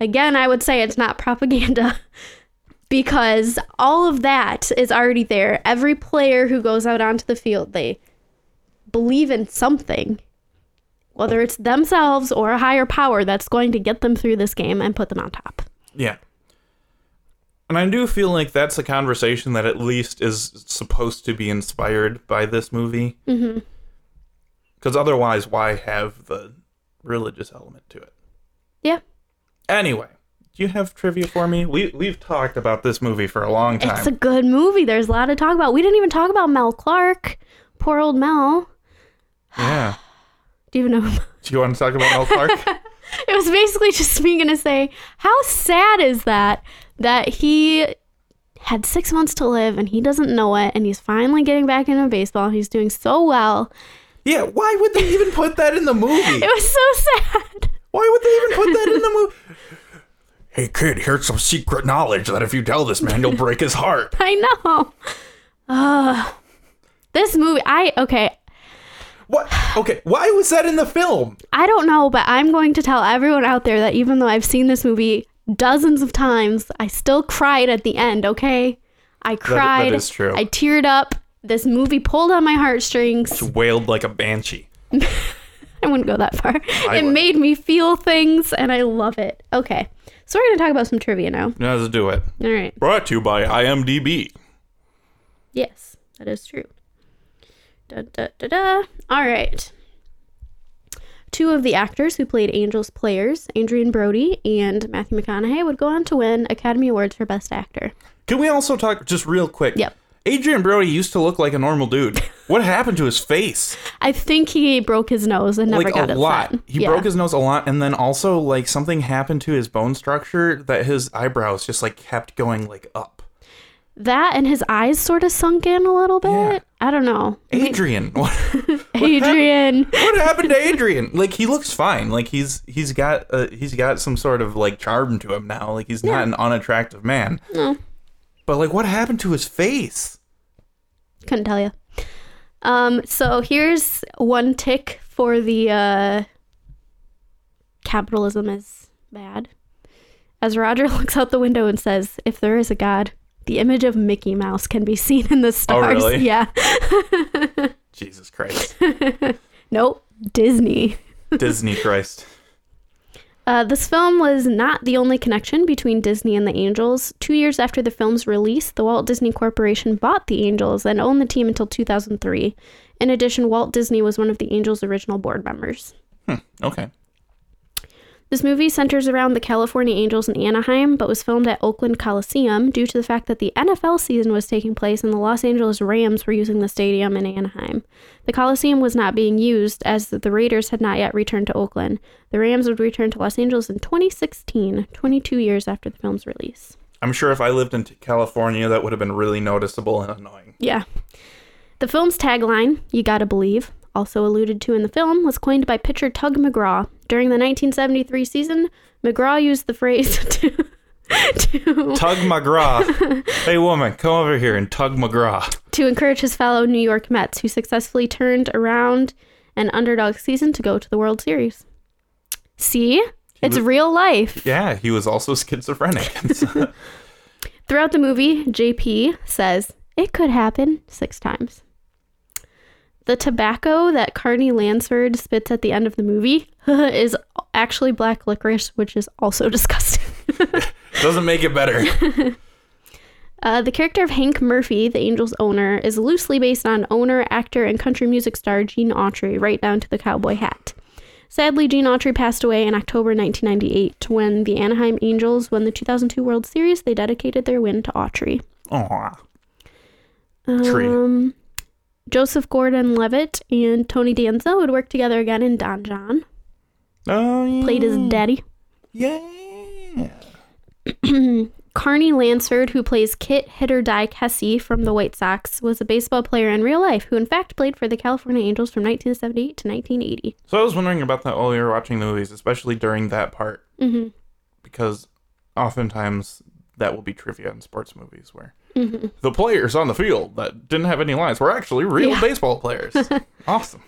again i would say it's not propaganda because all of that is already there every player who goes out onto the field they believe in something whether it's themselves or a higher power that's going to get them through this game and put them on top Yeah. And I do feel like that's a conversation that at least is supposed to be inspired by this movie. mm-hmm. Because otherwise, why have the religious element to it? yeah Anyway, do you have trivia for me? We we've talked about this movie for a long time. it's a good movie there's a lot to talk about we didn't even talk about mel clark poor old mel yeah. do you even know Do you want to talk about Mel Clark? it was basically just me gonna say how sad is that that he had six months to live and he doesn't know it and he's finally getting back into baseball he's doing so well yeah. Why would they even put that in the movie? it was so sad Why would they even put that in the movie? Hey kid, here's some secret knowledge that if you tell this man, you'll break his heart. i know uh, this movie i okay What? Okay, why was that in the film? i don't know but i'm going to tell everyone out there that even though i've seen this movie dozens of times i still cried at the end okay i cried is true. i teared up this movie pulled on my heartstrings Wailed like a banshee. I wouldn't go that far. I it would. made me feel things and I love it. Okay. So we're going to talk about some trivia now. Let's do it. All right. Brought to you by IMDb. Yes, that is true. Da, da, da, da. All right. Two of the actors who played Angel's players, Adrien Brody and Matthew McConaughey, would go on to win Academy Awards for Best Actor. Can we also talk just real quick? Yep. Adrien Brody used to look like a normal dude. What happened to his face? I think he broke his nose and never like got a lot. He Yeah. broke his nose a lot, and then also like something happened to his bone structure that his eyebrows just like kept going like up. That and his eyes sort of sunk in a little bit. Yeah. I don't know. Adrien, what, Adrien. what happened to Adrien? Like he looks fine. Like he's he's got uh, he's got some sort of like charm to him now. Like he's not an unattractive man. No. But like what happened to his face? Couldn't tell you. Um, so here's one tick for the uh, capitalism is bad. As Roger looks out the window and says, "If there is a God, the image of Mickey Mouse can be seen in the stars." Oh, really? Yeah. Jesus Christ. nope. Disney. Disney Christ. Uh, this film was not the only connection between Disney and the Angels. Two years after the film's release, the Walt Disney Corporation bought the Angels and owned the team until 2003. In addition, Walt Disney was one of the Angels' original board members. Okay. This movie centers around the California Angels in Anaheim, but was filmed at Oakland Coliseum due to the fact that the NFL season was taking place and the Los Angeles Rams were using the stadium in Anaheim. The Coliseum was not being used as the Raiders had not yet returned to Oakland. The Rams would return to Los Angeles in 2016, 22 years after the film's release. I'm sure if I lived in California, that would have been really noticeable and annoying. Yeah. The film's tagline, You Gotta Believe, also alluded to in the film, was coined by pitcher Tug McGraw. During the 1973 season, McGraw used the phrase to. to, Tug McGraw. hey, woman, come over here and tug McGraw. to encourage his fellow New York Mets, who successfully turned around an underdog season to go to the World Series. See? It's was- real life. Yeah, he was also schizophrenic. Throughout the movie, JP says, It could happen six times. The tobacco that Carney Lansford spits at the end of the movie is actually black licorice, which is also disgusting. Doesn't make it better. Uh, the character of Hank Murphy, the Angels owner, is loosely based on owner, actor, and country music star Gene Autry, right down to the cowboy hat. Sadly, Gene Autry passed away in October 1998 when the Anaheim Angels won the 2002 World Series. They dedicated their win to Autry. Aw. Tree. Um, Joseph Gordon-Levitt and Tony Danza would work together again in Don Jon. Oh, yeah. Played his daddy. Yeah. Carney Lansford, who plays Kit Hitter Die Kessie from the White Sox, was a baseball player in real life who, in fact, played for the California Angels from 1978 to 1980. So I was wondering about that while we were watching the movies, especially during that part, hmm because oftentimes that will be trivia in sports movies where hmm the players on the field that didn't have any lines were actually real Yeah. baseball players. awesome.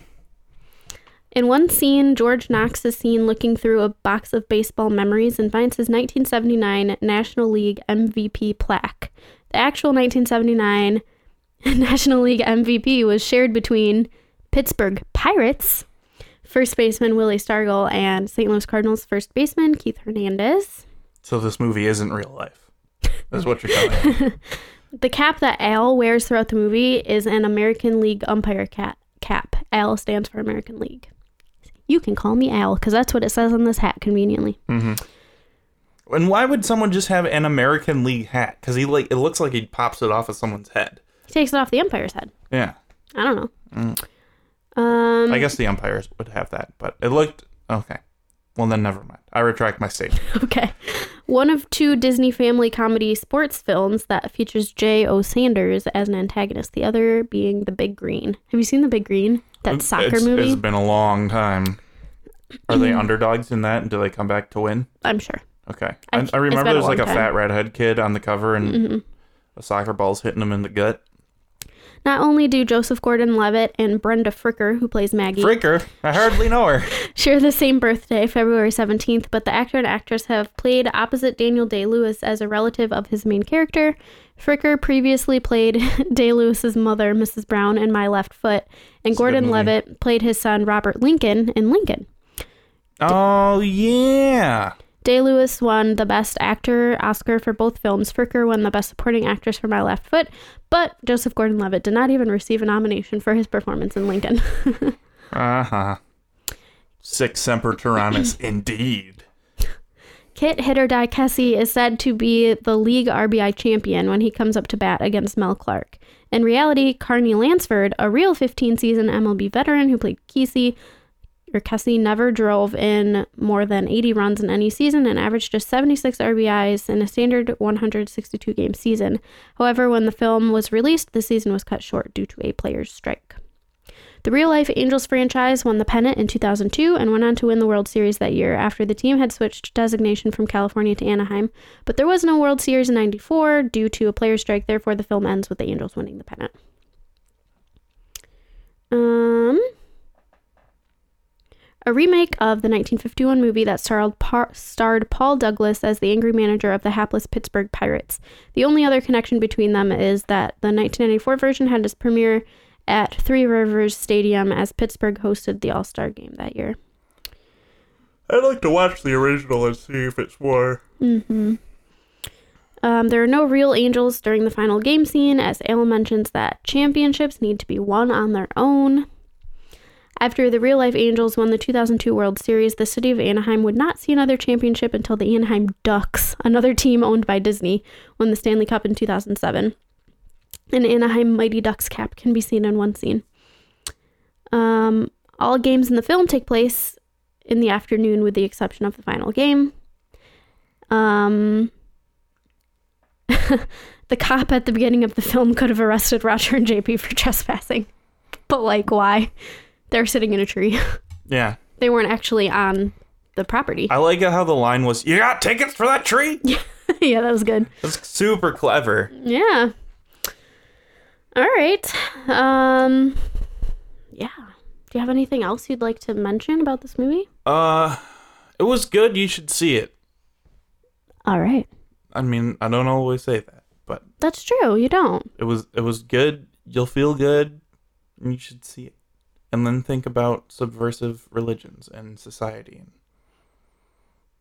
In one scene, George Knox is seen looking through a box of baseball memories and finds his 1979 National League MVP plaque. The actual 1979 National League MVP was shared between Pittsburgh Pirates first baseman Willie Stargell and St. Louis Cardinals first baseman Keith Hernandez. So this movie isn't real life. That's what you're telling me. The cap that Al wears throughout the movie is an American League umpire cat cap. Al stands for American League. You can call me Al because that's what it says on this hat conveniently. And why would someone just have an American League hat? Because he like it looks like he pops it off of someone's head. He takes it off the umpire's head. Yeah. I don't know. Um, I guess the umpires would have that, but it looked okay. Well, then never mind. I retract my statement. okay. One of two Disney family comedy sports films that features Jay O. Sanders as an antagonist, the other being The Big Green. Have you seen The Big Green? That soccer it's, movie? It's been a long time. Are they underdogs in that? And do they come back to win? I'm sure. Okay. I- I, remember there's like a time. fat redhead kid on the cover and Mm-hmm. a soccer ball's hitting him in the gut. Not only do Joseph Gordon Levitt and Brenda Fricker, who plays Maggie, Fricker, I hardly know her. share the same birthday, February 17th, but the actor and actress have played opposite Daniel Day Lewis as a relative of his main character. Fricker previously played Day Lewis's mother, Mrs. Brown, in My Left Foot, and good Gordon Levitt played his son, Robert Lincoln, in Lincoln. Oh yeah. Day Lewis won the Best Actor Oscar for both films. Fricker won the Best Supporting Actress for My Left Foot, but Joseph Gordon Levitt did not even receive a nomination for his performance in Lincoln. Uh huh. Sic semper tyrannis, indeed. Kit Hitter Die Kessie is said to be the league RBI champion when he comes up to bat against Mel Clark. In reality, Carney Lansford, a real 15 season MLB veteran who played Kesey, or Kessie, never drove in more than 80 runs in any season and averaged just 76 RBIs in a standard 162 game season. However, when the film was released, the season was cut short due to a player's strike. The real life Angels franchise won the pennant in 2002 and went on to win the World Series that year after the team had switched designation from California to Anaheim. But there was no World Series in 94 due to a player strike, therefore, the film ends with the Angels winning the pennant. Um, a remake of the 1951 movie that starred, par- starred Paul Douglas as the angry manager of the hapless Pittsburgh Pirates. The only other connection between them is that the 1994 version had its premiere at Three Rivers Stadium as Pittsburgh hosted the All Star game that year. I'd like to watch the original and see if it's more. Mm-hmm. Um, there are no real angels during the final game scene, as Ale mentions that championships need to be won on their own. After the real life Angels won the 2002 World Series, the city of Anaheim would not see another championship until the Anaheim Ducks, another team owned by Disney, won the Stanley Cup in 2007. An Anaheim Mighty Ducks cap can be seen in one scene. Um, all games in the film take place in the afternoon, with the exception of the final game. Um, the cop at the beginning of the film could have arrested Roger and JP for trespassing. But, like, why? They're sitting in a tree. Yeah. they weren't actually on the property. I like how the line was, You got tickets for that tree? yeah, that was good. That's super clever. Yeah. All right. Um, yeah. Do you have anything else you'd like to mention about this movie? Uh, it was good. You should see it. All right. I mean, I don't always say that, but That's true. You don't. it was it was good. You'll feel good. And you should see it, and then think about subversive religions and society, and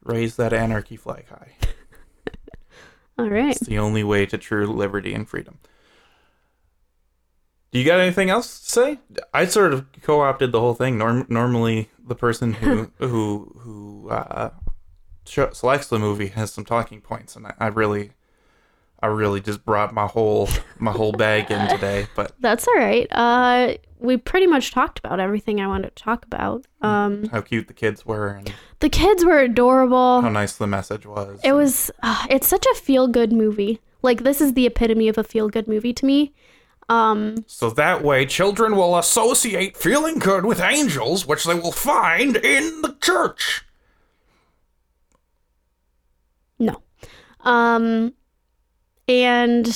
raise that anarchy flag high. All right. It's the only way to true liberty and freedom. Do you got anything else to say? I sort of co-opted the whole thing. Norm- normally, the person who who who uh, sh- selects the movie has some talking points, and I, I really, I really just brought my whole my whole bag in today. But That's all right. Uh, we pretty much talked about everything I wanted to talk about. Um, how cute the kids were, and the kids were adorable. how nice the message was. It was. Uh, it's such a feel good movie. Like this is the epitome of a feel good movie to me. Um, So that way, children will associate feeling good with angels, which they will find in the church. No. Um and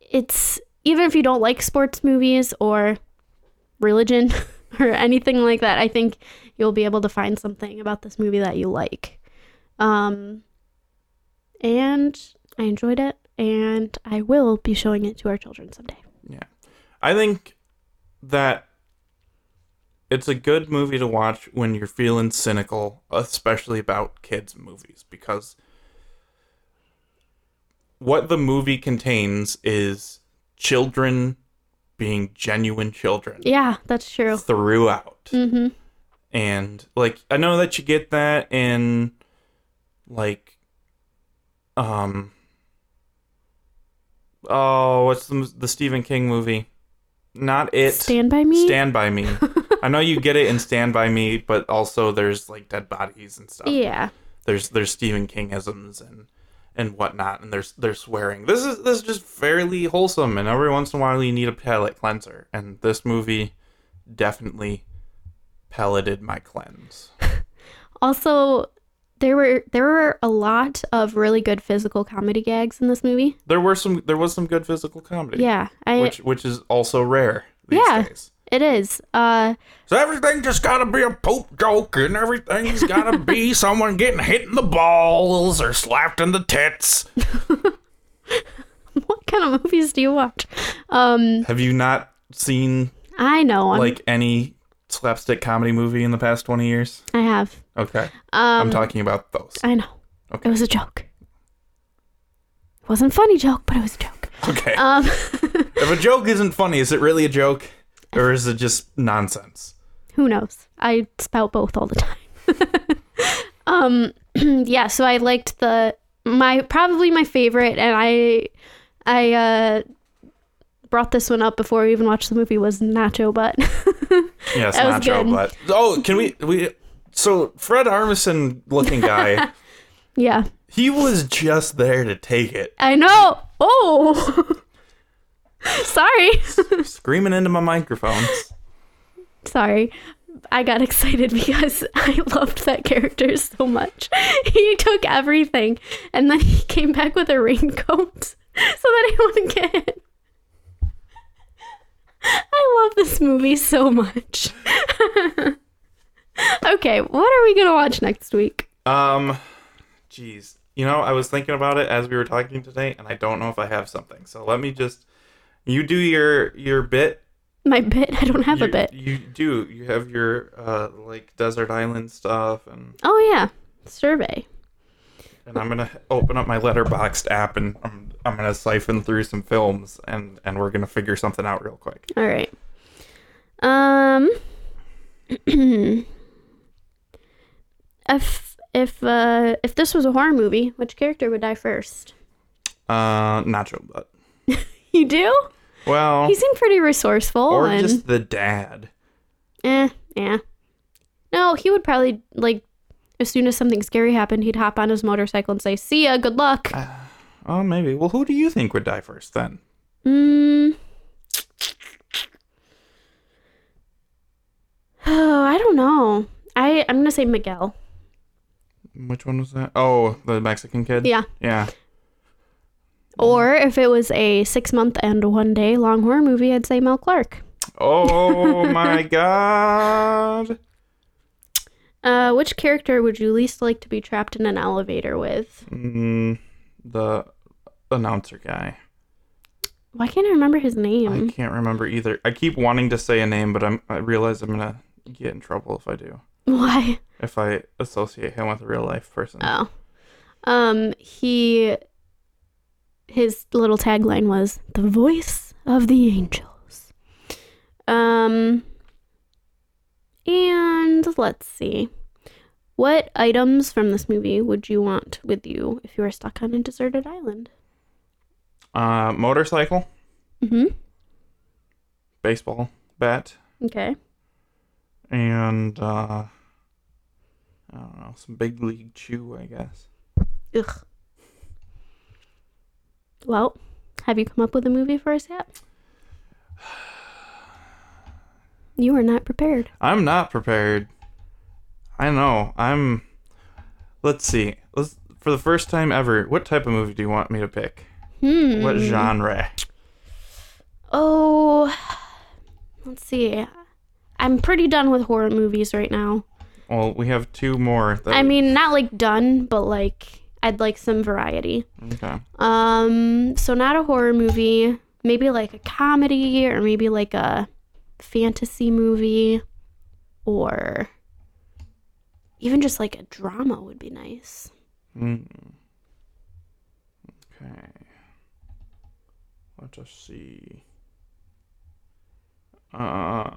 it's even if you don't like sports movies or religion or anything like that, I think you'll be able to find something about this movie that you like. Um and I enjoyed it and I will be showing it to our children someday. Yeah. I think that it's a good movie to watch when you're feeling cynical, especially about kids' movies, because what the movie contains is children being genuine children Yeah, that's true. throughout. Mhm. And like I know that you get that in like um oh what's the the Stephen King movie? Not it. Stand by me? Stand by me. I know you get it in Stand by Me, but also there's like dead bodies and stuff. yeah. There's there's Stephen Kingisms and and whatnot, and there's they're swearing. This is this is just fairly wholesome, and every once in a while you need a palate cleanser, and this movie definitely pelleted my cleanse. Also, there were there were a lot of really good physical comedy gags in this movie. There were some there was some good physical comedy, Yeah, I which which is also rare these Yeah. days. It is. Uh, So everything just gotta be a poop joke, and everything's gotta be someone getting hit in the balls or slapped in the tits. what kind of movies do you watch? Um, Have you not seen I know. I'm, like any slapstick comedy movie in the past twenty years? I have. Okay, Um, I'm talking about those. I know. Okay. It was a joke. It wasn't a funny joke, but it was a joke. Okay, Um, if a joke isn't funny, is it really a joke, or is it just nonsense? who knows? I spout both all the time. um, yeah. So I liked the my probably my favorite, and I I uh brought this one up before we even watched the movie was Nacho Butt. Yes, That nacho good. butt. Oh, can we we? So Fred Armisen looking guy, yeah, he was just there to take it, I know. Oh, sorry. screaming into my microphone. Sorry. I got excited because I loved that character so much. He took everything and then he came back with a raincoat so that he wouldn't get hit. I love this movie so much. okay, what are we gonna watch next week? Um, jeez. You know, I was thinking about it as we were talking today, and I don't know if I have something. So let me just. You do your your bit. My bit? I don't have you, a bit. You do. You have your uh like desert island stuff, and Oh yeah, survey. and I'm gonna open up my Letterboxd app, and I'm I'm gonna siphon through some films, and and we're gonna figure something out real quick. All right. Um. if if uh if this was a horror movie, which character would die first? Uh, Nacho Butt. You do? Well, He seemed pretty resourceful or and just the dad. eh, yeah. No, he would probably like as soon as something scary happened, he'd hop on his motorcycle and say, "See ya, good luck." Oh, maybe. Well, who do you think would die first then? Mm. Oh, I don't know. I I'm gonna say Miguel. Which one was that? Oh, the Mexican kid. Yeah. Yeah. Or if it was a six month and one day long horror movie, I'd say Mel Clark. Oh my god. Uh, which character would you least like to be trapped in an elevator with? Mm, the announcer guy. Why can't I remember his name? I can't remember either. I keep wanting to say a name, but I'm I realize I'm gonna get in trouble if I do. Why? If I associate him with a real life person. Oh. Um, he his little tagline was the voice of the angels. Um and let's see. What items from this movie would you want with you if you were stuck on a deserted island? Uh, motorcycle, Mhm. baseball bat, Okay. and uh, I don't know, some big league chew, I guess. Ugh. Well, have you come up with a movie for us yet? You are not prepared. I'm not prepared. I know. I'm. Let's see. Let's for the first time ever. What type of movie do you want me to pick? Hmm. What genre? Oh, let's see. I'm pretty done with horror movies right now. Well, we have two more. That I mean, not like done, but like I'd like some variety. Okay. Um, so not a horror movie, maybe like a comedy or maybe like a fantasy movie or even just like a drama would be nice. Mm. Okay. Let us see. Um,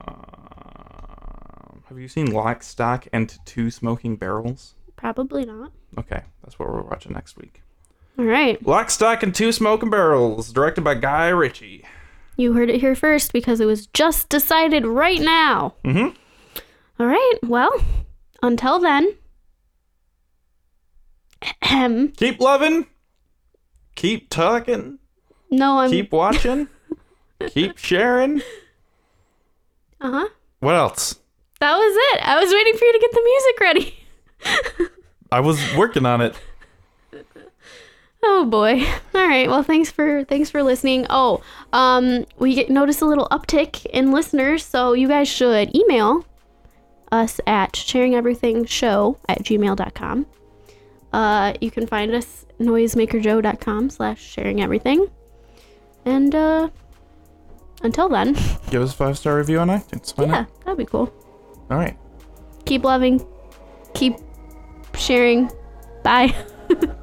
have you seen Lock, Stock, and Two Smoking Barrels? Probably not. Okay, that's what we're watching next week. All right. Lock, Stock, and Two Smoking Barrels, directed by Guy Ritchie. You heard it here first because it was just decided right now. Mm-hmm. All right. Well, until then. Ahem. Keep loving. Keep talking. no, I'm. Keep watching. keep sharing. Uh huh. What else? That was it. I was waiting for you to get the music ready. I was working on it. Oh boy. All right. Well, thanks for thanks for listening. Oh, um, we get, notice a little uptick in listeners, so you guys should email us at sharingeverythingshow at gmail.com. Uh, you can find us noisemakerjoe.com slash sharing everything. And uh, until then, Give us a five star review on iTunes. Why yeah, not? that'd be cool. All right. Keep loving, keep sharing. Bye.